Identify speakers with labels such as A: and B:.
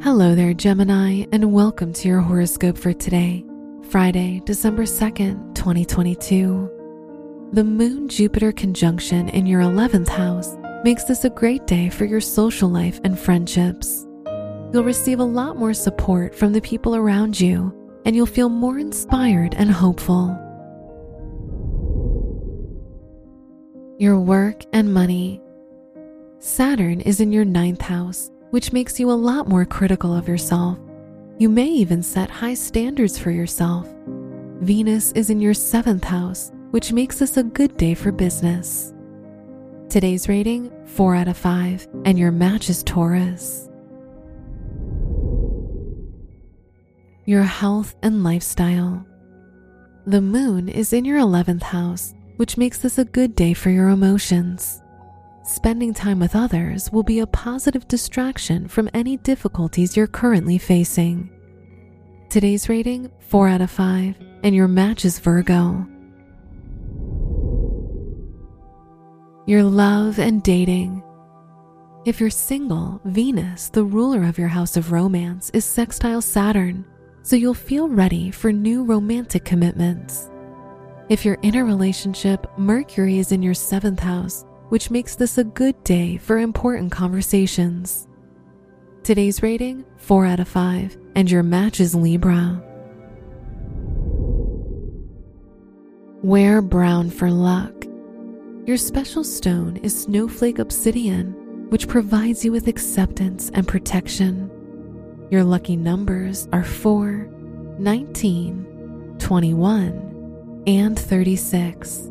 A: Hello there, Gemini, and welcome to your horoscope for today, Friday, December 2nd, 2022. The Moon Jupiter conjunction in your 11th house makes this a great day for your social life and friendships. You'll receive a lot more support from the people around you, and you'll feel more inspired and hopeful. Your work and money. Saturn is in your ninth house, which makes you a lot more critical of yourself. You may even set high standards for yourself. Venus is in your seventh house, which makes this a good day for business. Today's rating 4 out of 5, and your match is Taurus. Your health and lifestyle. The moon is in your 11th house, which makes this a good day for your emotions. Spending time with others will be a positive distraction from any difficulties you're currently facing. Today's rating 4 out of 5, and your match is Virgo. Your love and dating. If you're single, Venus, the ruler of your house of romance, is sextile Saturn, so you'll feel ready for new romantic commitments. If you're in a relationship, Mercury is in your seventh house, which makes this a good day for important conversations. Today's rating 4 out of 5, and your match is Libra. Wear brown for luck. Your special stone is Snowflake Obsidian, which provides you with acceptance and protection. Your lucky numbers are 4, 19, 21, and 36.